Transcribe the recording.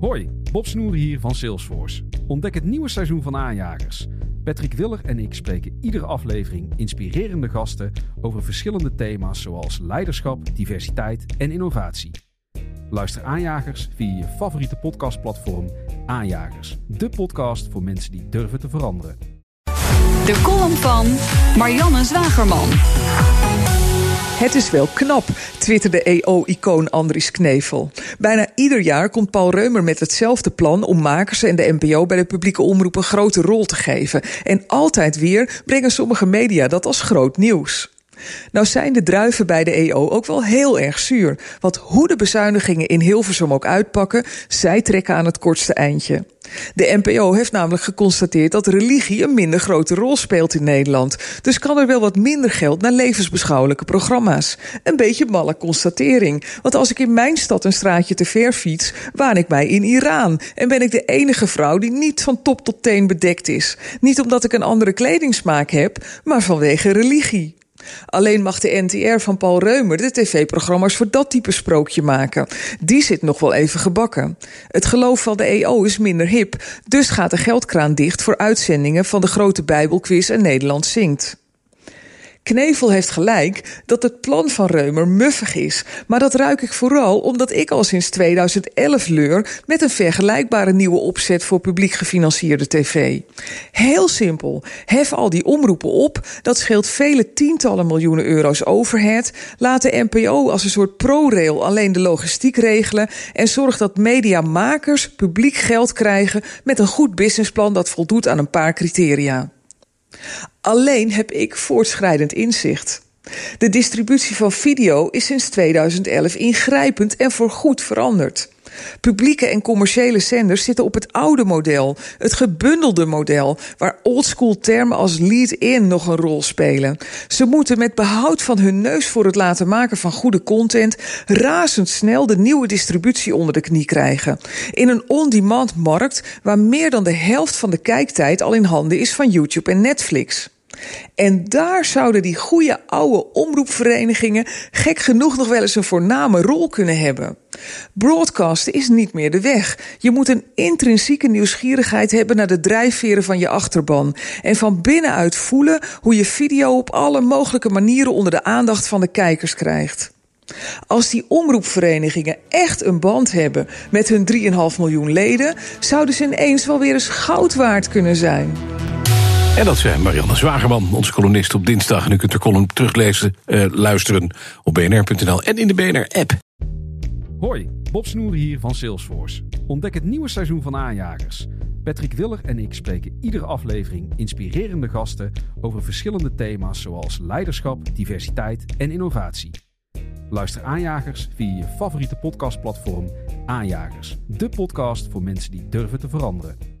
Hoi, Bob Snoer hier van Salesforce. Ontdek het nieuwe seizoen van Aanjagers. Patrick Willer en ik spreken iedere aflevering inspirerende gasten over verschillende thema's zoals leiderschap, diversiteit en innovatie. Luister Aanjagers via je favoriete podcastplatform Aanjagers, de podcast voor mensen die durven te veranderen. De column van Marianne Zwagerman. Het is wel knap, twitterde EO-icoon Andries Knevel. Bijna ieder jaar komt Paul Reumer met hetzelfde plan om makers en de NPO bij de publieke omroep een grote rol te geven. En altijd weer brengen sommige media dat als groot nieuws. Nou zijn de druiven bij de EO ook wel heel erg zuur. Want hoe de bezuinigingen in Hilversum ook uitpakken, zij trekken aan het kortste eindje. De NPO heeft namelijk geconstateerd dat religie een minder grote rol speelt in Nederland. Dus kan er wel wat minder geld naar levensbeschouwelijke programma's. Een beetje malle constatering. Want als ik in mijn stad een straatje te ver fiets, waan ik mij in Iran. En ben ik de enige vrouw die niet van top tot teen bedekt is. Niet omdat ik een andere kledingsmaak heb, maar vanwege religie. Alleen mag de NTR van Paul Reumer de tv-programma's voor dat type sprookje maken. Die zit nog wel even gebakken. Het geloof van de EO is minder hip, dus gaat de geldkraan dicht voor uitzendingen van de grote Bijbelquiz en Nederland zingt. Knevel heeft gelijk dat het plan van Reumer muffig is. Maar dat ruik ik vooral omdat ik al sinds 2011 leur met een vergelijkbare nieuwe opzet voor publiek gefinancierde tv. Heel simpel. Hef al die omroepen op. Dat scheelt vele tientallen miljoenen euro's overhead. Laat de NPO als een soort pro-rail alleen de logistiek regelen. En zorg dat mediamakers publiek geld krijgen met een goed businessplan dat voldoet aan een paar criteria. Alleen heb ik voortschrijdend inzicht. De distributie van video is sinds 2011 ingrijpend en voorgoed veranderd. Publieke en commerciële zenders zitten op het oude model, het gebundelde model, waar oldschool termen als lead-in nog een rol spelen. Ze moeten met behoud van hun neus voor het laten maken van goede content razendsnel de nieuwe distributie onder de knie krijgen. In een on-demand markt waar meer dan de helft van de kijktijd al in handen is van YouTube en Netflix. En daar zouden die goede oude omroepverenigingen gek genoeg nog wel eens een voorname rol kunnen hebben. Broadcasten is niet meer de weg. Je moet een intrinsieke nieuwsgierigheid hebben naar de drijfveren van je achterban. En van binnenuit voelen hoe je video op alle mogelijke manieren onder de aandacht van de kijkers krijgt. Als die omroepverenigingen echt een band hebben met hun 3,5 miljoen leden, zouden ze ineens wel weer eens goud waard kunnen zijn. En dat zijn Marianne Zwagerman, onze columnist op dinsdag. En u kunt de column teruglezen, uh, luisteren op bnr.nl en in de BNR-app. Hoi, Bob Snoer hier van Salesforce. Ontdek het nieuwe seizoen van Aanjagers. Patrick Willer en ik spreken iedere aflevering inspirerende gasten over verschillende thema's zoals leiderschap, diversiteit en innovatie. Luister Aanjagers via je favoriete podcastplatform Aanjagers, de podcast voor mensen die durven te veranderen.